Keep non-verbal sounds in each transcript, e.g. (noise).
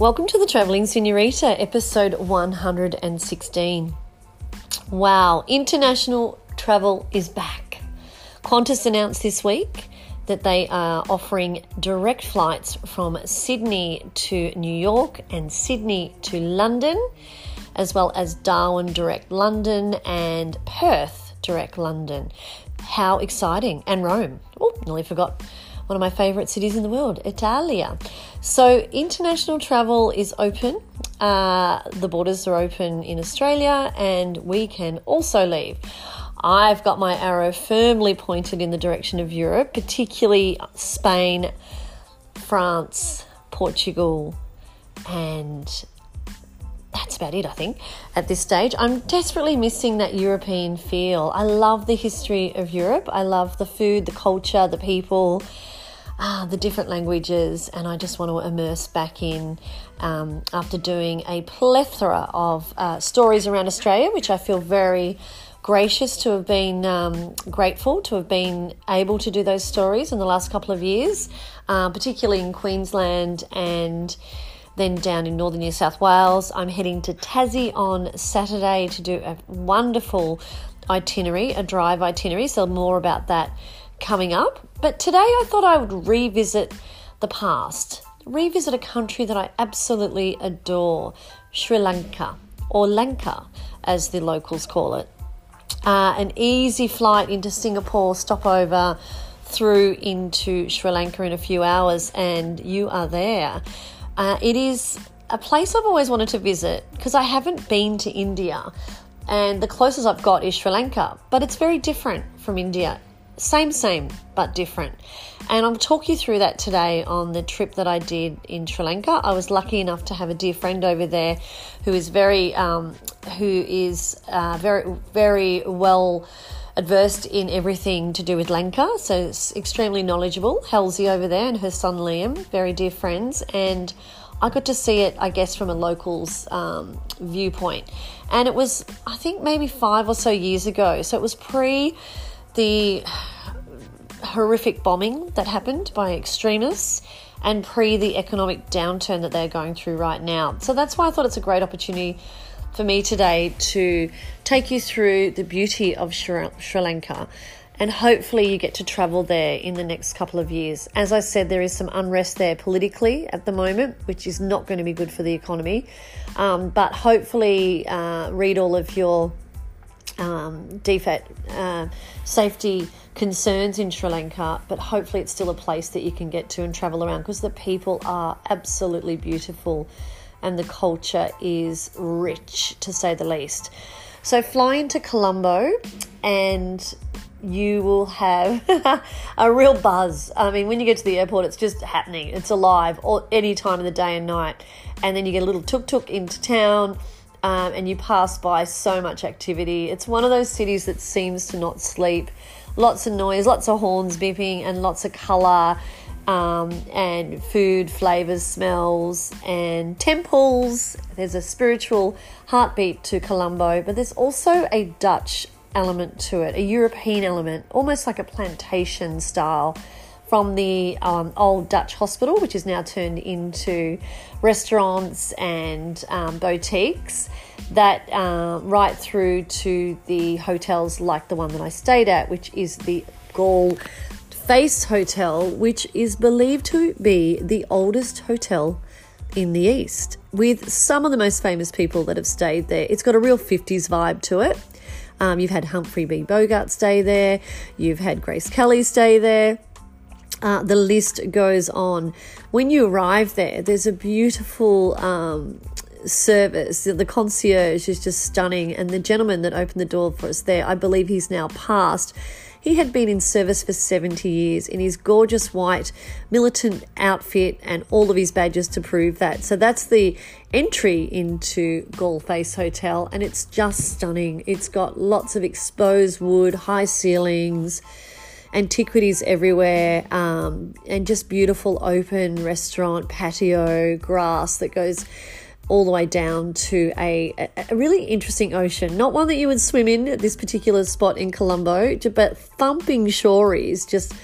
Welcome to the Traveling Senorita, episode 116. Wow, international travel is back. Qantas announced this week that they are offering direct flights from Sydney to New York and Sydney to London, as well as Darwin direct London and Perth direct London. How exciting! And Rome. Oh, nearly forgot one of my favourite cities in the world, Italia. So, international travel is open. Uh, the borders are open in Australia, and we can also leave. I've got my arrow firmly pointed in the direction of Europe, particularly Spain, France, Portugal, and that's about it, I think, at this stage. I'm desperately missing that European feel. I love the history of Europe. I love the food, the culture, the people ah, the different languages, and I just want to immerse back in um, after doing a plethora of uh, stories around Australia, which I feel very gracious to have been um, grateful to have been able to do those stories in the last couple of years, uh, particularly in Queensland and then down in northern New South Wales. I'm heading to Tassie on Saturday to do a wonderful itinerary, a drive itinerary. So, more about that coming up. But today I thought I would revisit the past, revisit a country that I absolutely adore Sri Lanka, or Lanka as the locals call it. Uh, an easy flight into Singapore, stopover through into Sri Lanka in a few hours, and you are there. Uh, it is a place I've always wanted to visit because I haven't been to India, and the closest I've got is Sri Lanka, but it's very different from India same, same, but different. And I'll talk you through that today on the trip that I did in Sri Lanka. I was lucky enough to have a dear friend over there who is very, um, who is uh, very, very well adversed in everything to do with Lanka, so it's extremely knowledgeable. Halsey over there and her son Liam, very dear friends, and I got to see it, I guess, from a local's um, viewpoint. And it was, I think, maybe five or so years ago. So it was pre the horrific bombing that happened by extremists and pre the economic downturn that they're going through right now. So that's why I thought it's a great opportunity for me today to take you through the beauty of Sri, Lanka and hopefully you get to travel there in the next couple of years. As I said, there is some unrest there politically at the moment, which is not going to be good for the economy. Um, but hopefully, uh, read all of your um, DFAT uh, safety concerns in Sri Lanka, but hopefully it's still a place that you can get to and travel around because the people are absolutely beautiful and the culture is rich to say the least. So fly into Colombo and you will have (laughs) a real buzz. I mean, when you get to the airport, it's just happening. It's alive all, any time of the day and night. And then you get a little tuk tuk into town um, and you pass by so much activity. It's one of those cities that seems to not sleep. Lots of noise, lots of horns beeping, and lots of colour. Um, and food, flavors, smells, and temples. There's a spiritual heartbeat to Colombo, but there's also a Dutch element to it, a European element, almost like a plantation style from the um, old Dutch hospital, which is now turned into restaurants and um, boutiques, that uh, right through to the hotels like the one that I stayed at, which is the Galle Face Hotel, which is believed to be the oldest hotel in the East, with some of the most famous people that have stayed there. It's got a real 50s vibe to it. Um, you've had Humphrey B. Bogart stay there, you've had Grace Kelly stay there. Uh, the list goes on. When you arrive there, there's a beautiful um, service. The concierge is just stunning, and the gentleman that opened the door for us there, I believe he's now passed. He had been in service for 70 years in his gorgeous white militant outfit and all of his badges to prove that. So that's the entry into Galle Face Hotel, and it's just stunning. It's got lots of exposed wood, high ceilings antiquities everywhere, um, and just beautiful open restaurant patio grass that goes all the way down to a, a really interesting ocean. Not one that you would swim in at this particular spot in Colombo, but thumping shoreys, just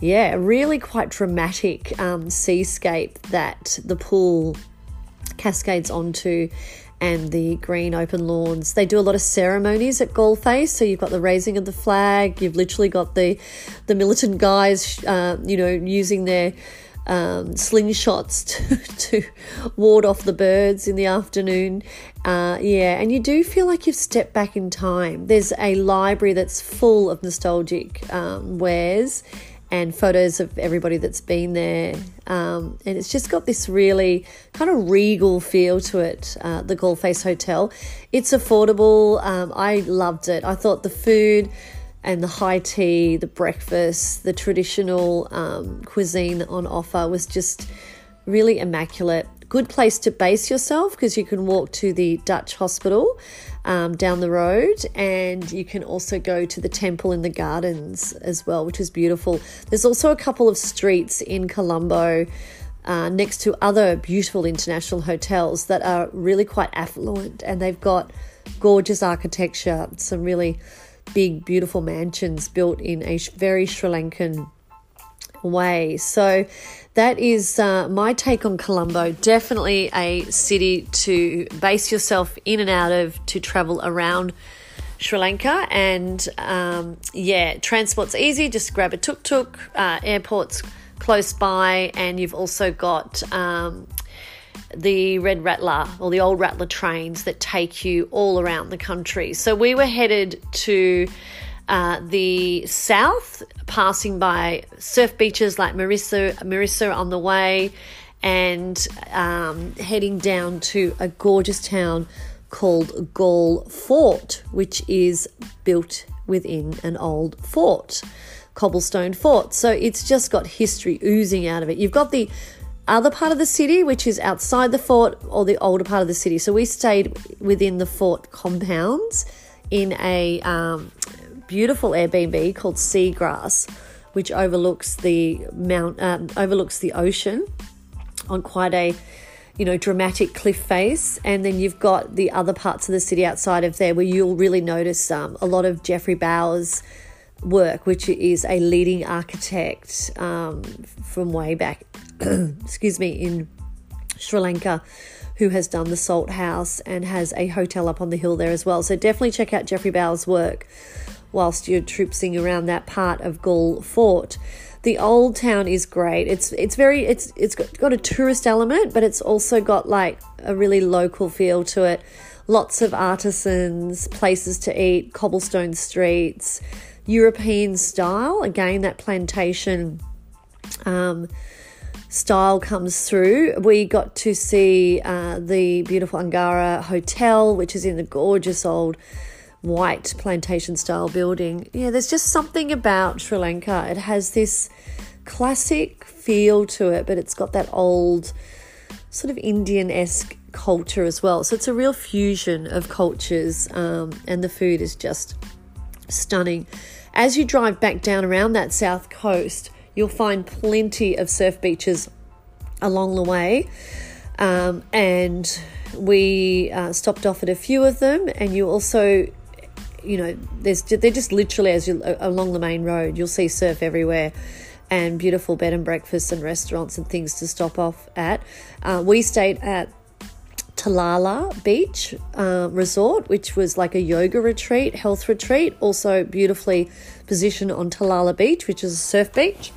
yeah, really quite dramatic um, seascape that the pool cascades onto and the green open lawns. They do a lot of ceremonies at Galle So you've got the raising of the flag. You've literally got the the militant guys, uh, you know, using their um, slingshots (laughs) to, to ward off the birds in the afternoon. Uh, yeah, and you do feel like you've stepped back in time. There's a library that's full of nostalgic um, wares and photos of everybody that's been there. Um, and it's just got this really kind of regal feel to it, uh, the Galle Face Hotel. It's affordable. Um, I loved it. I thought the food and the high tea, the breakfast, the traditional um, cuisine on offer was just really immaculate. Good place to base yourself because you can walk to the Dutch hospital um, down the road, and you can also go to the temple in the gardens as well, which is beautiful. There's also a couple of streets in Colombo. Uh, next to other beautiful international hotels that are really quite affluent and they've got gorgeous architecture, some really big, beautiful mansions built in a very Sri Lankan way. So that is uh, my take on Colombo. Definitely a city to base yourself in and out of to travel around Sri Lanka. And um, yeah, transport's easy. Just grab a tuk tuk. Uh, airport's close by, and you've also got um, the Red Rattler or the old Rattler trains that take you all around the country. So we were headed to uh, the south, passing by surf beaches like Marissa, Mirissa on the way, and um, heading down to a gorgeous town called Galle Fort, which is built within an old fort, cobblestone fort. So it's just got history oozing out of it. You've got the other part of the city, which is outside the fort, or the older part of the city. So we stayed within the fort compounds in a um, beautiful Airbnb called Seagrass, which overlooks the mount, um, overlooks the ocean on quite a you know dramatic cliff face. And then you've got the other parts of the city outside of there where you'll really notice um, a lot of Geoffrey Bawa's work which is a leading architect um, from way back (clears throat) excuse me in Sri Lanka who has done the Salt House and has a hotel up on the hill there as well. So definitely check out Geoffrey Bawa's work whilst you're troopsing around that part of Galle Fort. The old town is great. It's it's very it's it's got a tourist element, but it's also got like a really local feel to it. Lots of artisans, places to eat, cobblestone streets, European style. Again, that plantation um, style comes through. We got to see uh, the beautiful Angara Hotel, which is in the gorgeous old white plantation style building. Yeah, there's just something about Sri Lanka. It has this classic feel to it, but it's got that old sort of Indian esque culture as well. So it's a real fusion of cultures, um, and the food is just stunning. As you drive back down around that south coast, you'll find plenty of surf beaches along the way. Um, and we uh, stopped off at a few of them, and you also you know, there's they're just literally as you along the main road, you'll see surf everywhere, and beautiful bed and breakfasts and restaurants and things to stop off at. Uh, we stayed at Talalla Beach uh, Resort, which was like a yoga retreat, health retreat, also beautifully positioned on Talalla Beach, which is a surf beach,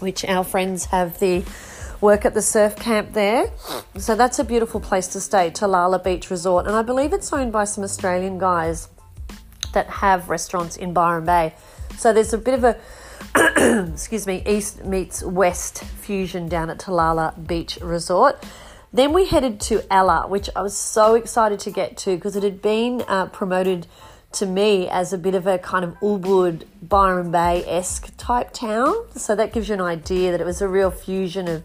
which our friends have the work at the surf camp there. So that's a beautiful place to stay, Talalla Beach Resort. And I believe it's owned by some Australian guys that have restaurants in Byron Bay. So there's a bit of a, (clears throat) excuse me, east meets west fusion down at Talalla Beach Resort. Then we headed to Ella, which I was so excited to get to because it had been uh, promoted to me as a bit of a kind of Ubud, Byron Bay esque type town. So that gives you an idea that it was a real fusion of,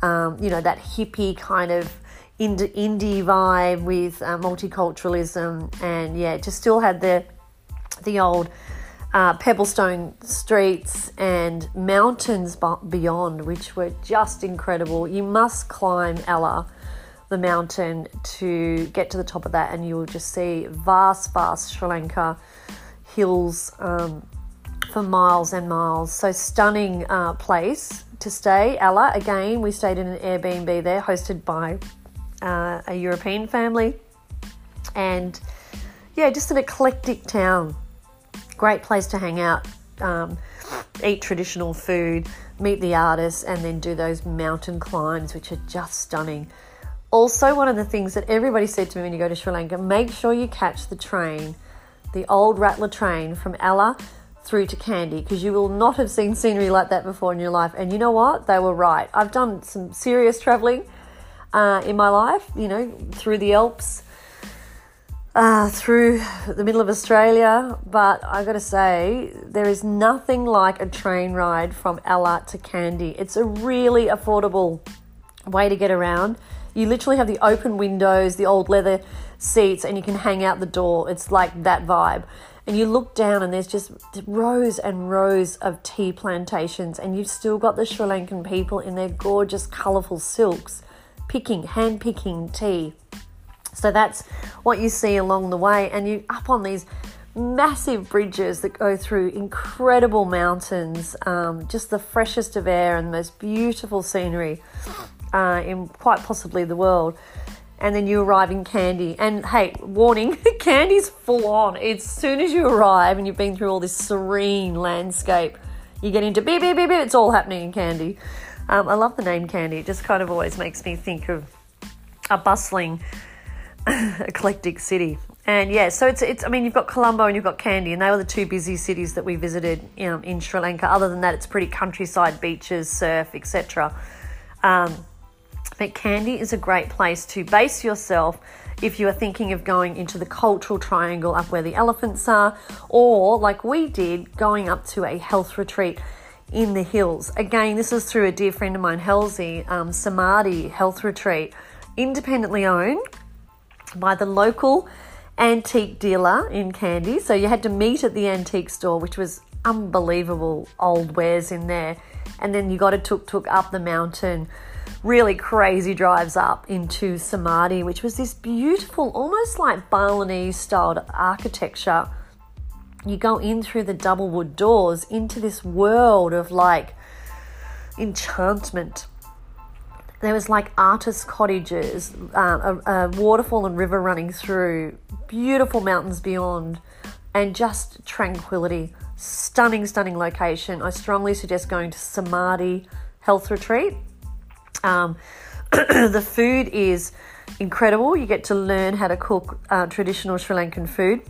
um, you know, that hippie kind of indie, vibe with uh, multiculturalism, and yeah, it just still had the the old uh, pebblestone streets and mountains beyond, which were just incredible. You must climb Ella, the mountain, to get to the top of that, and you will just see vast, vast Sri Lanka hills um, for miles and miles. So, stunning uh, place to stay. Ella, again, we stayed in an Airbnb there, hosted by uh, a European family, and yeah, just an eclectic town. Great place to hang out, um, eat traditional food, meet the artists, and then do those mountain climbs, which are just stunning. Also, one of the things that everybody said to me when you go to Sri Lanka make sure you catch the train, the old Rattler train from Ella through to Kandy, because you will not have seen scenery like that before in your life. And you know what? They were right. I've done some serious traveling uh, in my life, you know, through the Alps uh, through the middle of Australia, but I got to say, there is nothing like a train ride from Ella to Kandy. It's a really affordable way to get around. You literally have the open windows, the old leather seats, and you can hang out the door. It's like that vibe. And you look down, and there's just rows and rows of tea plantations, and you've still got the Sri Lankan people in their gorgeous, colourful silks picking, hand picking tea so that's what you see along the way, and you up on these massive bridges that go through incredible mountains, um, just the freshest of air and the most beautiful scenery uh, in quite possibly the world. And then you arrive in Kandy, and hey, warning, (laughs) Kandy's full on. As soon as you arrive and you've been through all this serene landscape, you get into beep beep beep beep. It's all happening in Kandy. Um, I love the name Candy. It just kind of always makes me think of a bustling (laughs) eclectic city. And yeah, so it's it's. I mean, you've got Colombo and you've got Kandy, and they were the two busy cities that we visited in, in Sri Lanka. Other than that, it's pretty countryside, beaches, surf, etc. Um, but Kandy is a great place to base yourself if you are thinking of going into the cultural triangle up where the elephants are, or like we did, going up to a health retreat in the hills. Again, this is through a dear friend of mine, Halsey, um, Samadhi Health Retreat, independently owned by the local antique dealer in Kandy. So you had to meet at the antique store, which was unbelievable old wares in there. And then you got a tuk tuk up the mountain, really crazy drives up into Samadhi, which was this beautiful, almost like Balinese styled architecture. You go in through the double wood doors into this world of like enchantment there was like artist cottages, uh, a, a waterfall and river running through, beautiful mountains beyond, and just tranquility. Stunning, stunning location. I strongly suggest going to Samadhi Health Retreat. Um, (clears throat) the food is incredible. You get to learn how to cook uh, traditional Sri Lankan food.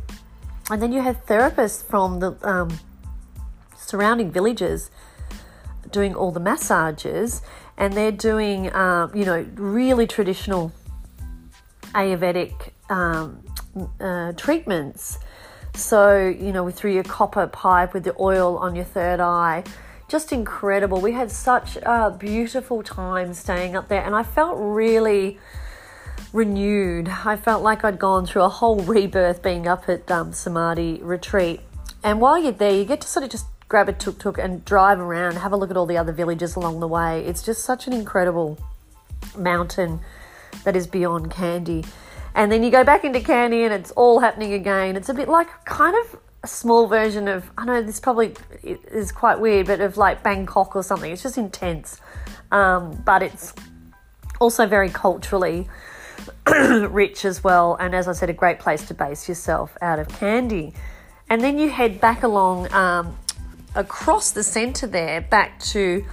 And then you have therapists from the um, surrounding villages doing all the massages and they're doing, um, you know, really traditional Ayurvedic um, uh, treatments. So, you know, through your copper pipe with the oil on your third eye. Just incredible. We had such a beautiful time staying up there, and I felt really renewed. I felt like I'd gone through a whole rebirth being up at um, Samadhi retreat. And while you're there, you get to sort of just grab a tuk tuk and drive around, have a look at all the other villages along the way. It's just such an incredible mountain that is beyond Kandy. And then you go back into Kandy and it's all happening again. It's a bit like kind of a small version of, I know this probably is quite weird, but of like Bangkok or something. It's just intense. Um, but it's also very culturally (clears throat) rich as well. And as I said, a great place to base yourself out of Kandy. And then you head back along um, across the centre there back to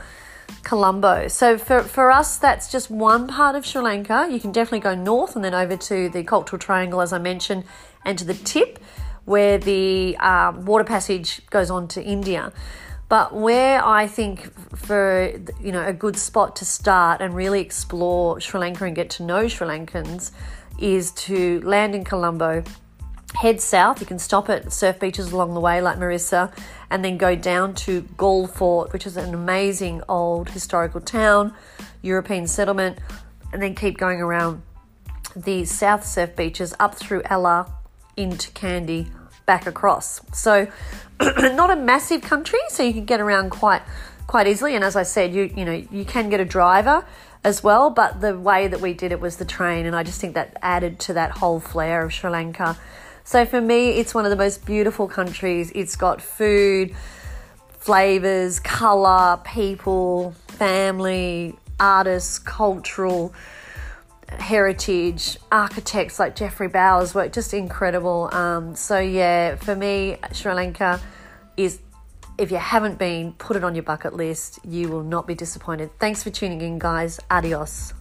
Colombo. So for, for us, that's just one part of Sri Lanka. You can definitely go north and then over to the Cultural Triangle, as I mentioned, and to the tip where the um, water passage goes on to India. But where I think for you know a good spot to start and really explore Sri Lanka and get to know Sri Lankans is to land in Colombo head south. You can stop at surf beaches along the way, like Marissa, and then go down to Galle Fort, which is an amazing old historical town, European settlement, and then keep going around the south surf beaches up through Ella into Kandy, back across. So, (clears throat) not a massive country, so you can get around quite quite easily. And as I said, you you know you can get a driver as well, but the way that we did it was the train, and I just think that added to that whole flair of Sri Lanka. So for me, it's one of the most beautiful countries. It's got food, flavors, color, people, family, artists, cultural. heritage architects like Geoffrey Bawa's work, just incredible. Um, so yeah, for me, Sri Lanka is. If you haven't been, put it on your bucket list. You will not be disappointed. Thanks for tuning in, guys. Adios.